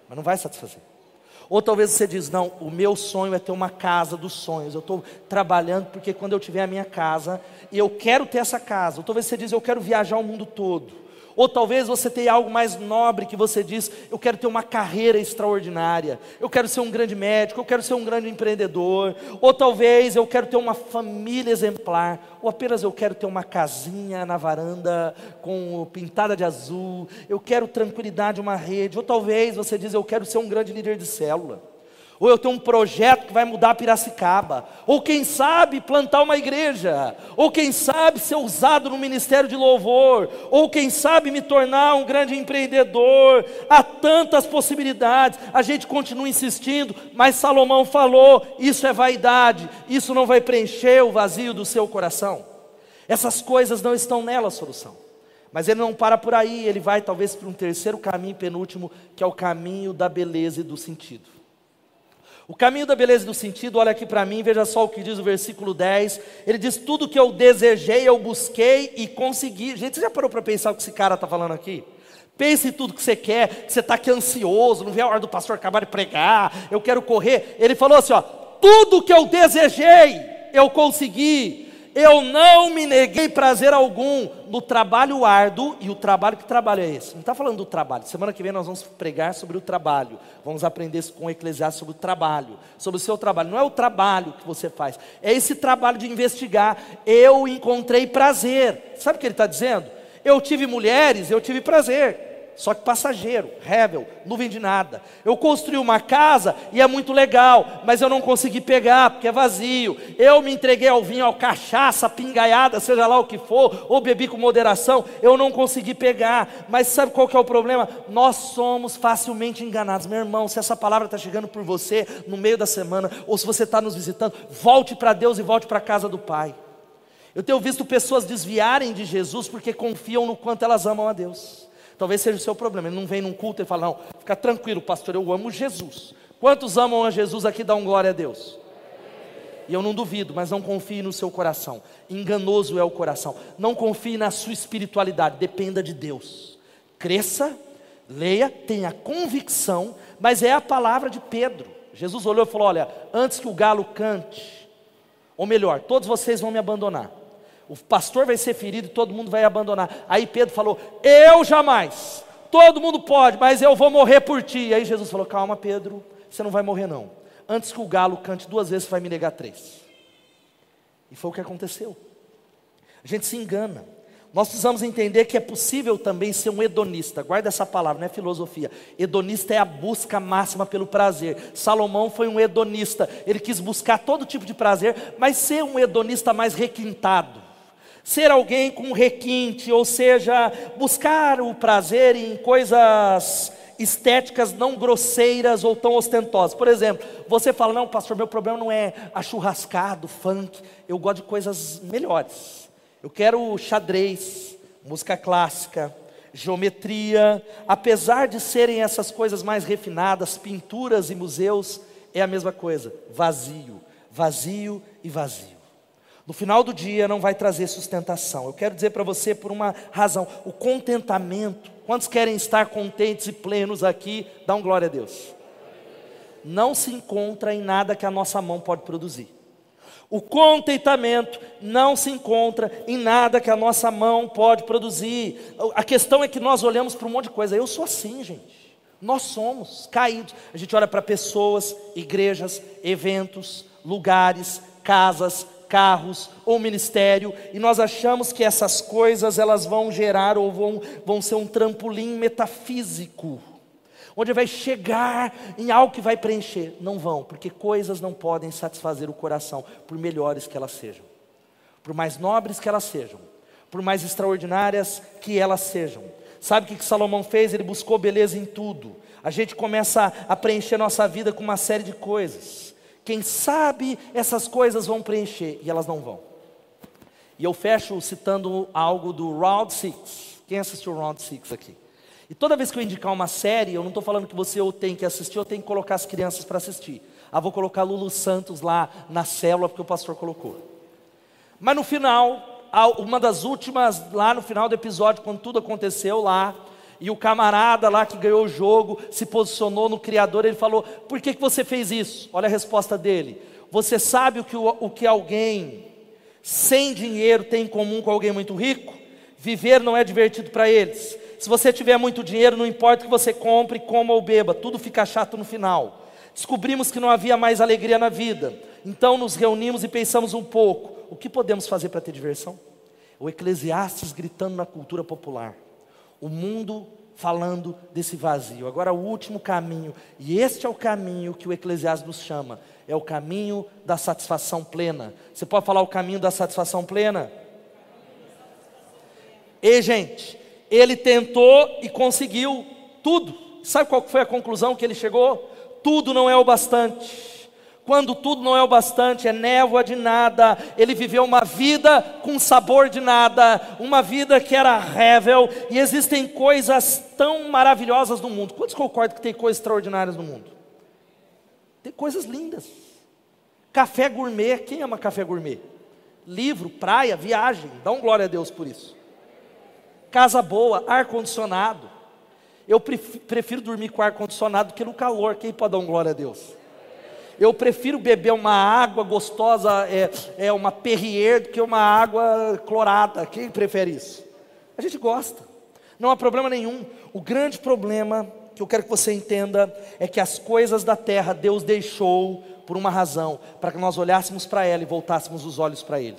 Mas não vai satisfazer. Ou talvez você diz: não, o meu sonho é ter uma casa dos sonhos. Eu estou trabalhando porque quando eu tiver a minha casa, eu quero ter essa casa. Ou talvez você diz: eu quero viajar o mundo todo. Ou talvez você tenha algo mais nobre que você diz: eu quero ter uma carreira extraordinária, eu quero ser um grande médico, eu quero ser um grande empreendedor. Ou talvez eu quero ter uma família exemplar, ou apenas eu quero ter uma casinha na varanda com pintada de azul, eu quero tranquilidade, uma rede. Ou talvez você diz: eu quero ser um grande líder de célula ou eu tenho um projeto que vai mudar Piracicaba, ou quem sabe plantar uma igreja, ou quem sabe ser usado no ministério de louvor, ou quem sabe me tornar um grande empreendedor. Há tantas possibilidades, a gente continua insistindo, mas Salomão falou: isso é vaidade, isso não vai preencher o vazio do seu coração. Essas coisas não estão nela a solução. Mas ele não para por aí, ele vai talvez para um terceiro caminho penúltimo, que é o caminho da beleza e do sentido. O caminho da beleza e do sentido, olha aqui para mim, veja só o que diz o versículo 10. Ele diz: Tudo que eu desejei, eu busquei e consegui. Gente, você já parou para pensar o que esse cara está falando aqui? Pense em tudo que você quer, que você está aqui ansioso, não vê a hora do pastor acabar de pregar, eu quero correr. Ele falou assim: ó, tudo que eu desejei, eu consegui, eu não me neguei prazer algum no trabalho árduo, e o trabalho, que trabalho é esse? Não está falando do trabalho, semana que vem nós vamos pregar sobre o trabalho, vamos aprender com o Eclesiastes sobre o trabalho, sobre o seu trabalho, não é o trabalho que você faz, é esse trabalho de investigar, eu encontrei prazer, sabe o que ele está dizendo? Eu tive mulheres, eu tive prazer, só que passageiro, rebel, nuvem de nada. Eu construí uma casa e é muito legal, mas eu não consegui pegar porque é vazio. Eu me entreguei ao vinho, ao cachaça, pingaiada, seja lá o que for, ou bebi com moderação, eu não consegui pegar. Mas sabe qual que é o problema? Nós somos facilmente enganados. Meu irmão, se essa palavra está chegando por você no meio da semana, ou se você está nos visitando, volte para Deus e volte para a casa do Pai. Eu tenho visto pessoas desviarem de Jesus porque confiam no quanto elas amam a Deus. Talvez seja o seu problema. Ele não vem num culto e fala: Não, fica tranquilo, pastor, eu amo Jesus. Quantos amam a Jesus aqui? Dá um glória a Deus. e eu não duvido, mas não confie no seu coração. Enganoso é o coração. Não confie na sua espiritualidade, dependa de Deus. Cresça, leia, tenha convicção, mas é a palavra de Pedro. Jesus olhou e falou: Olha, antes que o galo cante, ou melhor, todos vocês vão me abandonar. O pastor vai ser ferido e todo mundo vai abandonar. Aí Pedro falou: Eu jamais. Todo mundo pode, mas eu vou morrer por ti. Aí Jesus falou: Calma, Pedro, você não vai morrer não. Antes que o galo cante duas vezes, você vai me negar três. E foi o que aconteceu. A gente se engana. Nós precisamos entender que é possível também ser um hedonista. Guarda essa palavra, não é filosofia. Hedonista é a busca máxima pelo prazer. Salomão foi um hedonista. Ele quis buscar todo tipo de prazer, mas ser um hedonista mais requintado. Ser alguém com requinte, ou seja, buscar o prazer em coisas estéticas não grosseiras ou tão ostentosas. Por exemplo, você fala: Não, pastor, meu problema não é a churrascado, funk, eu gosto de coisas melhores. Eu quero xadrez, música clássica, geometria. Apesar de serem essas coisas mais refinadas, pinturas e museus, é a mesma coisa: vazio, vazio e vazio. No final do dia não vai trazer sustentação. Eu quero dizer para você por uma razão: o contentamento Quantos querem estar contentes e plenos aqui? Dá um glória a Deus. Não se encontra em nada que a nossa mão pode produzir. O contentamento não se encontra em nada que a nossa mão pode produzir. A questão é que nós olhamos para um monte de coisa. Eu sou assim, gente. Nós somos caídos. A gente olha para pessoas, igrejas, eventos, lugares, casas, carros ou ministério, e nós achamos que essas coisas elas vão gerar ou vão, vão ser um trampolim metafísico, onde vai chegar em algo que vai preencher. Não vão, porque coisas não podem satisfazer o coração, por melhores que elas sejam, por mais nobres que elas sejam, por mais extraordinárias que elas sejam. Sabe o que Salomão fez? Ele buscou beleza em tudo. A gente começa a preencher nossa vida com uma série de coisas. Quem sabe essas coisas vão preencher e elas não vão. E eu fecho citando algo do Round Six. Quem assistiu o Round Six aqui? E toda vez que eu indicar uma série, eu não estou falando que você ou tem que assistir, ou tem que colocar as crianças para assistir. Ah, vou colocar Lulu Santos lá na célula, porque o pastor colocou. Mas no final, uma das últimas, lá no final do episódio, quando tudo aconteceu lá, e o camarada lá que ganhou o jogo se posicionou no Criador, ele falou: Por que, que você fez isso? Olha a resposta dele: Você sabe o que, o, o que alguém sem dinheiro tem em comum com alguém muito rico? Viver não é divertido para eles. Se você tiver muito dinheiro, não importa o que você compre, coma ou beba, tudo fica chato no final. Descobrimos que não havia mais alegria na vida, então nos reunimos e pensamos um pouco: o que podemos fazer para ter diversão? O Eclesiastes gritando na cultura popular o mundo falando desse vazio. Agora, o último caminho, e este é o caminho que o Eclesiastes nos chama, é o caminho da satisfação plena. Você pode falar o caminho da satisfação plena? E, gente, ele tentou e conseguiu tudo. Sabe qual foi a conclusão que ele chegou? Tudo não é o bastante. Quando tudo não é o bastante, é névoa de nada, ele viveu uma vida com sabor de nada, uma vida que era rével, e existem coisas tão maravilhosas no mundo. Quantos concordam que tem coisas extraordinárias no mundo? Tem coisas lindas. Café gourmet, quem ama café gourmet? Livro, praia, viagem, dá um glória a Deus por isso. Casa boa, ar-condicionado. Eu prefiro dormir com ar-condicionado do que no calor, quem pode dar um glória a Deus? Eu prefiro beber uma água gostosa, é, é uma Perrier, do que uma água clorada. Quem prefere isso? A gente gosta. Não há problema nenhum. O grande problema que eu quero que você entenda é que as coisas da terra Deus deixou por uma razão, para que nós olhássemos para ela e voltássemos os olhos para Ele.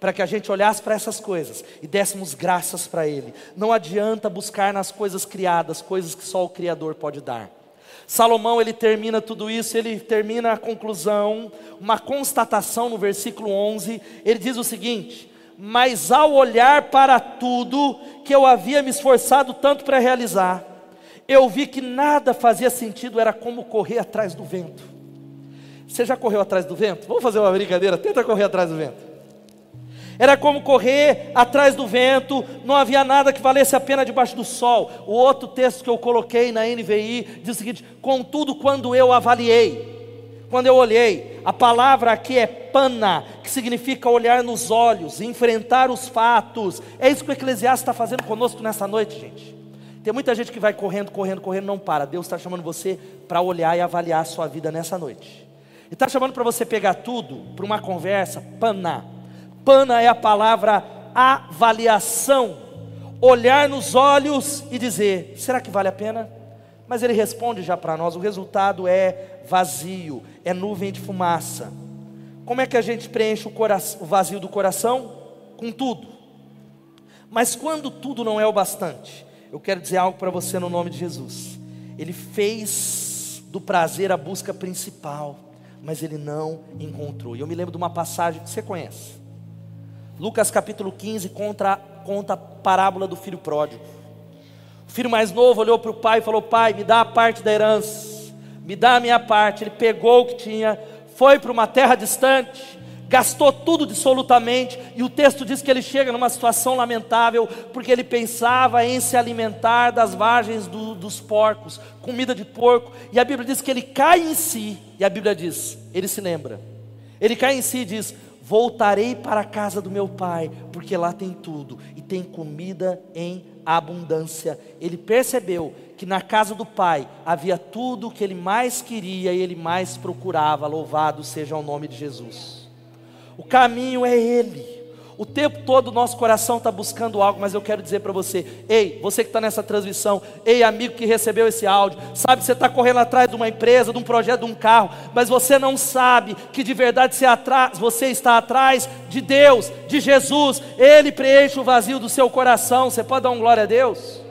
Para que a gente olhasse para essas coisas e dessemos graças para Ele. Não adianta buscar nas coisas criadas coisas que só o Criador pode dar. Salomão ele termina tudo isso, ele termina a conclusão, uma constatação no versículo 11. Ele diz o seguinte: Mas ao olhar para tudo que eu havia me esforçado tanto para realizar, eu vi que nada fazia sentido, era como correr atrás do vento. Você já correu atrás do vento? Vamos fazer uma brincadeira, tenta correr atrás do vento. Era como correr atrás do vento, não havia nada que valesse a pena debaixo do sol. O outro texto que eu coloquei na NVI diz o seguinte: contudo, quando eu avaliei, quando eu olhei, a palavra aqui é pana, que significa olhar nos olhos, enfrentar os fatos. É isso que o Eclesiastes está fazendo conosco nessa noite, gente. Tem muita gente que vai correndo, correndo, correndo, não para. Deus está chamando você para olhar e avaliar a sua vida nessa noite. Ele está chamando para você pegar tudo para uma conversa, pana. Pana é a palavra avaliação. Olhar nos olhos e dizer: será que vale a pena? Mas ele responde já para nós: o resultado é vazio, é nuvem de fumaça. Como é que a gente preenche o, coração, o vazio do coração? Com tudo. Mas quando tudo não é o bastante, eu quero dizer algo para você no nome de Jesus. Ele fez do prazer a busca principal, mas ele não encontrou. E eu me lembro de uma passagem que você conhece. Lucas capítulo 15 conta, conta a parábola do filho pródigo. O filho mais novo olhou para o pai e falou: Pai, me dá a parte da herança, me dá a minha parte. Ele pegou o que tinha, foi para uma terra distante, gastou tudo dissolutamente, e o texto diz que ele chega numa situação lamentável, porque ele pensava em se alimentar das vagens do, dos porcos, comida de porco, e a Bíblia diz que ele cai em si, e a Bíblia diz, ele se lembra, ele cai em si e diz: Voltarei para a casa do meu pai, porque lá tem tudo, e tem comida em abundância. Ele percebeu que na casa do pai havia tudo o que ele mais queria e ele mais procurava. Louvado seja o nome de Jesus. O caminho é ele. O tempo todo o nosso coração está buscando algo, mas eu quero dizer para você, ei, você que está nessa transmissão, ei, amigo que recebeu esse áudio, sabe, você está correndo atrás de uma empresa, de um projeto, de um carro, mas você não sabe que de verdade você, atrás, você está atrás de Deus, de Jesus, Ele preenche o vazio do seu coração. Você pode dar um glória a Deus?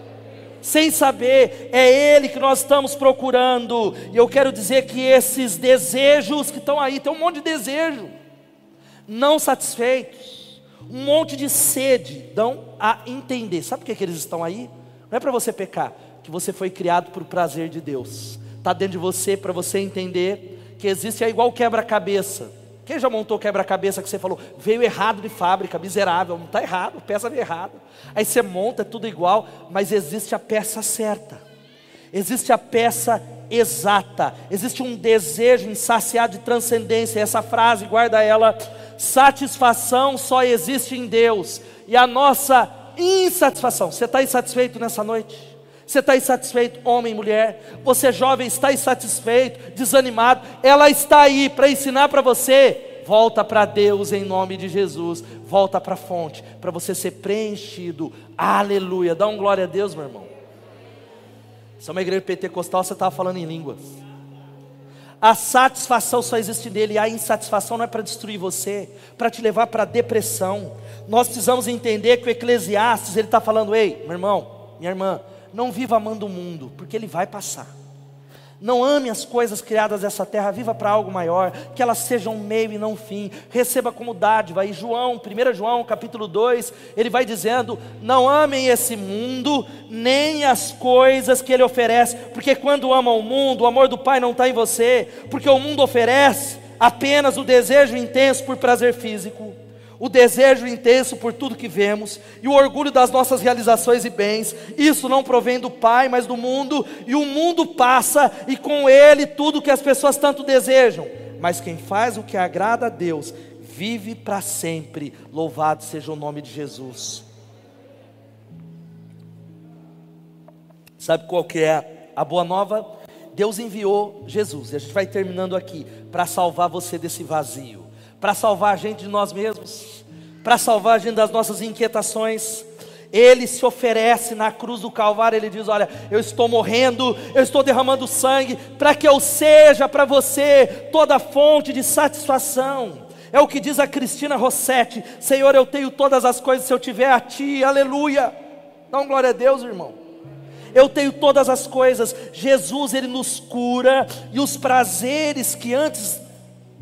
sem saber, é Ele que nós estamos procurando, e eu quero dizer que esses desejos que estão aí, tem um monte de desejo, não satisfeitos, um monte de sede dão a entender. Sabe por que, que eles estão aí? Não é para você pecar, que você foi criado por prazer de Deus. Está dentro de você para você entender que existe é igual quebra-cabeça. Quem já montou quebra-cabeça que você falou, veio errado de fábrica, miserável, não está errado, peça veio errada. Aí você monta, é tudo igual, mas existe a peça certa, existe a peça exata, existe um desejo insaciado de transcendência. Essa frase, guarda ela satisfação só existe em Deus, e a nossa insatisfação. Você está insatisfeito nessa noite? Você está insatisfeito, homem mulher? Você jovem está insatisfeito, desanimado? Ela está aí para ensinar para você. Volta para Deus em nome de Jesus. Volta para a fonte, para você ser preenchido. Aleluia. Dá um glória a Deus, meu irmão. Se é uma igreja pentecostal, você estava falando em línguas. A satisfação só existe nele, a insatisfação não é para destruir você, para te levar para a depressão. Nós precisamos entender que o Eclesiastes ele está falando: ei, meu irmão, minha irmã, não viva amando o mundo, porque ele vai passar. Não ame as coisas criadas dessa terra, viva para algo maior, que elas sejam meio e não fim. Receba como dádiva. E João, 1 João, capítulo 2, ele vai dizendo: Não amem esse mundo, nem as coisas que ele oferece, porque quando amam o mundo, o amor do Pai não está em você, porque o mundo oferece apenas o desejo intenso por prazer físico o desejo intenso por tudo que vemos e o orgulho das nossas realizações e bens. Isso não provém do Pai, mas do mundo, e o mundo passa e com ele tudo que as pessoas tanto desejam. Mas quem faz o que agrada a Deus vive para sempre. Louvado seja o nome de Jesus. Sabe qual que é a boa nova? Deus enviou Jesus, e a gente vai terminando aqui, para salvar você desse vazio para salvar a gente de nós mesmos, para salvar a gente das nossas inquietações. Ele se oferece na cruz do Calvário, ele diz: Olha, eu estou morrendo, eu estou derramando sangue, para que eu seja para você toda fonte de satisfação. É o que diz a Cristina Rossetti: Senhor, eu tenho todas as coisas se eu tiver a Ti, aleluia. Dá um glória a Deus, irmão. Eu tenho todas as coisas. Jesus, Ele nos cura, e os prazeres que antes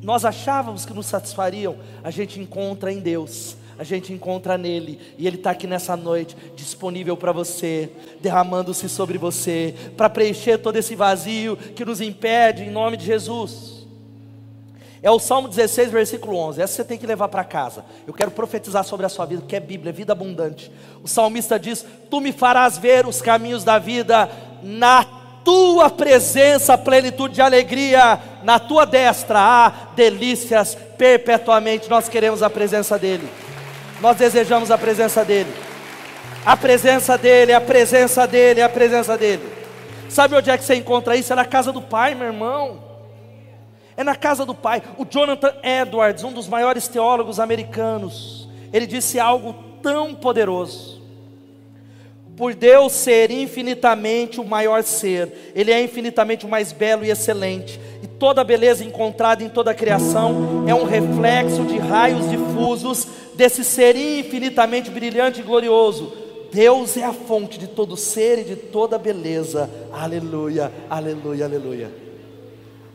nós achávamos que nos satisfariam, a gente encontra em Deus, a gente encontra nele, e Ele está aqui nessa noite, disponível para você, derramando-se sobre você, para preencher todo esse vazio que nos impede, em nome de Jesus. É o Salmo 16, versículo 11. Essa você tem que levar para casa. Eu quero profetizar sobre a sua vida, que é Bíblia, é vida abundante. O salmista diz: Tu me farás ver os caminhos da vida na tua presença, plenitude de alegria, na tua destra há delícias perpetuamente. Nós queremos a presença dEle, nós desejamos a presença dEle, a presença dEle, a presença dEle, a presença dEle. Sabe onde é que você encontra isso? É na casa do Pai, meu irmão. É na casa do Pai. O Jonathan Edwards, um dos maiores teólogos americanos, ele disse algo tão poderoso por Deus ser infinitamente o maior ser, Ele é infinitamente o mais belo e excelente, e toda beleza encontrada em toda a criação é um reflexo de raios difusos desse ser infinitamente brilhante e glorioso. Deus é a fonte de todo ser e de toda beleza. Aleluia, aleluia, aleluia.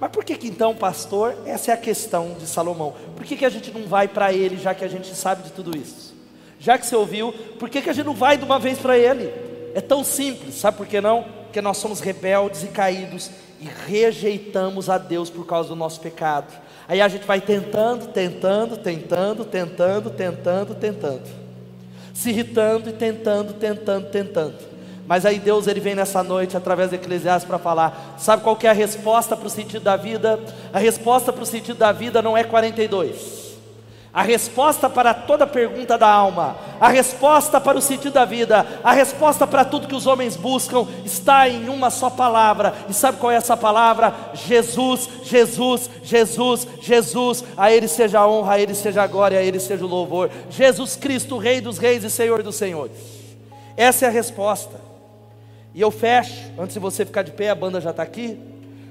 Mas por que, que então, pastor, essa é a questão de Salomão? Por que, que a gente não vai para ele, já que a gente sabe de tudo isso? Já que você ouviu, por que, que a gente não vai de uma vez para Ele? É tão simples, sabe por que não? Porque nós somos rebeldes e caídos e rejeitamos a Deus por causa do nosso pecado. Aí a gente vai tentando, tentando, tentando, tentando, tentando, tentando, se irritando e tentando, tentando, tentando. Mas aí Deus ele vem nessa noite através do Eclesiastes para falar. Sabe qual que é a resposta para o sentido da vida? A resposta para o sentido da vida não é 42. A resposta para toda pergunta da alma, a resposta para o sentido da vida, a resposta para tudo que os homens buscam está em uma só palavra. E sabe qual é essa palavra? Jesus, Jesus, Jesus, Jesus. A Ele seja a honra, a Ele seja a glória, a Ele seja o louvor. Jesus Cristo, Rei dos Reis e Senhor dos Senhores. Essa é a resposta. E eu fecho, antes de você ficar de pé, a banda já está aqui.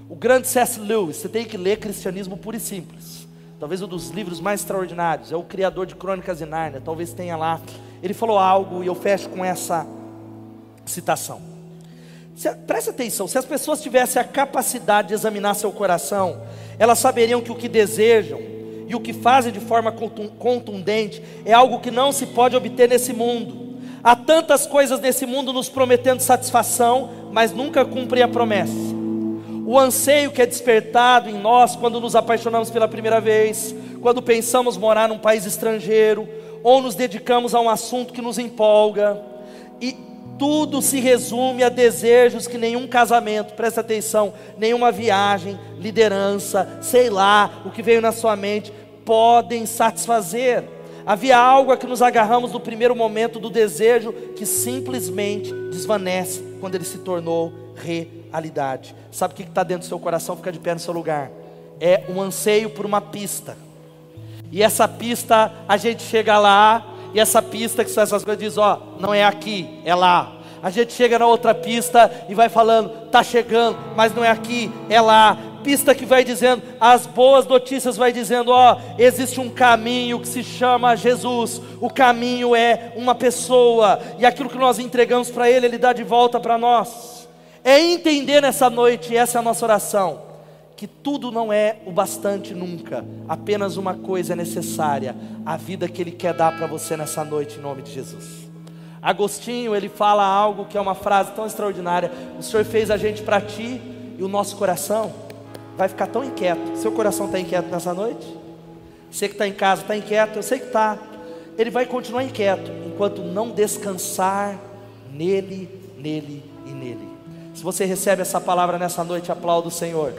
O grande C.S. Lewis, você tem que ler Cristianismo puro e simples talvez um dos livros mais extraordinários, é o criador de Crônicas de Nárnia, talvez tenha lá. Ele falou algo e eu fecho com essa citação. Se, preste atenção, se as pessoas tivessem a capacidade de examinar seu coração, elas saberiam que o que desejam e o que fazem de forma contundente é algo que não se pode obter nesse mundo. Há tantas coisas nesse mundo nos prometendo satisfação, mas nunca cumprem a promessa o anseio que é despertado em nós quando nos apaixonamos pela primeira vez, quando pensamos morar num país estrangeiro, ou nos dedicamos a um assunto que nos empolga, e tudo se resume a desejos que nenhum casamento, presta atenção, nenhuma viagem, liderança, sei lá, o que veio na sua mente, podem satisfazer. Havia algo a que nos agarramos no primeiro momento do desejo que simplesmente desvanece quando ele se tornou realidade realidade. Sabe o que está dentro do seu coração? Fica de pé no seu lugar. É um anseio por uma pista. E essa pista, a gente chega lá, e essa pista que são essas coisas diz: ó, não é aqui, é lá. A gente chega na outra pista e vai falando, tá chegando, mas não é aqui, é lá. Pista que vai dizendo, as boas notícias vai dizendo, ó, existe um caminho que se chama Jesus. O caminho é uma pessoa e aquilo que nós entregamos para ele, ele dá de volta para nós é entender nessa noite, essa é a nossa oração, que tudo não é o bastante nunca, apenas uma coisa é necessária, a vida que Ele quer dar para você nessa noite, em nome de Jesus. Agostinho, ele fala algo que é uma frase tão extraordinária: O Senhor fez a gente para ti, e o nosso coração vai ficar tão inquieto. Seu coração está inquieto nessa noite? Você que está em casa está inquieto, eu sei que está. Ele vai continuar inquieto enquanto não descansar nele, nele e nele. Se você recebe essa palavra nessa noite, aplauda o Senhor.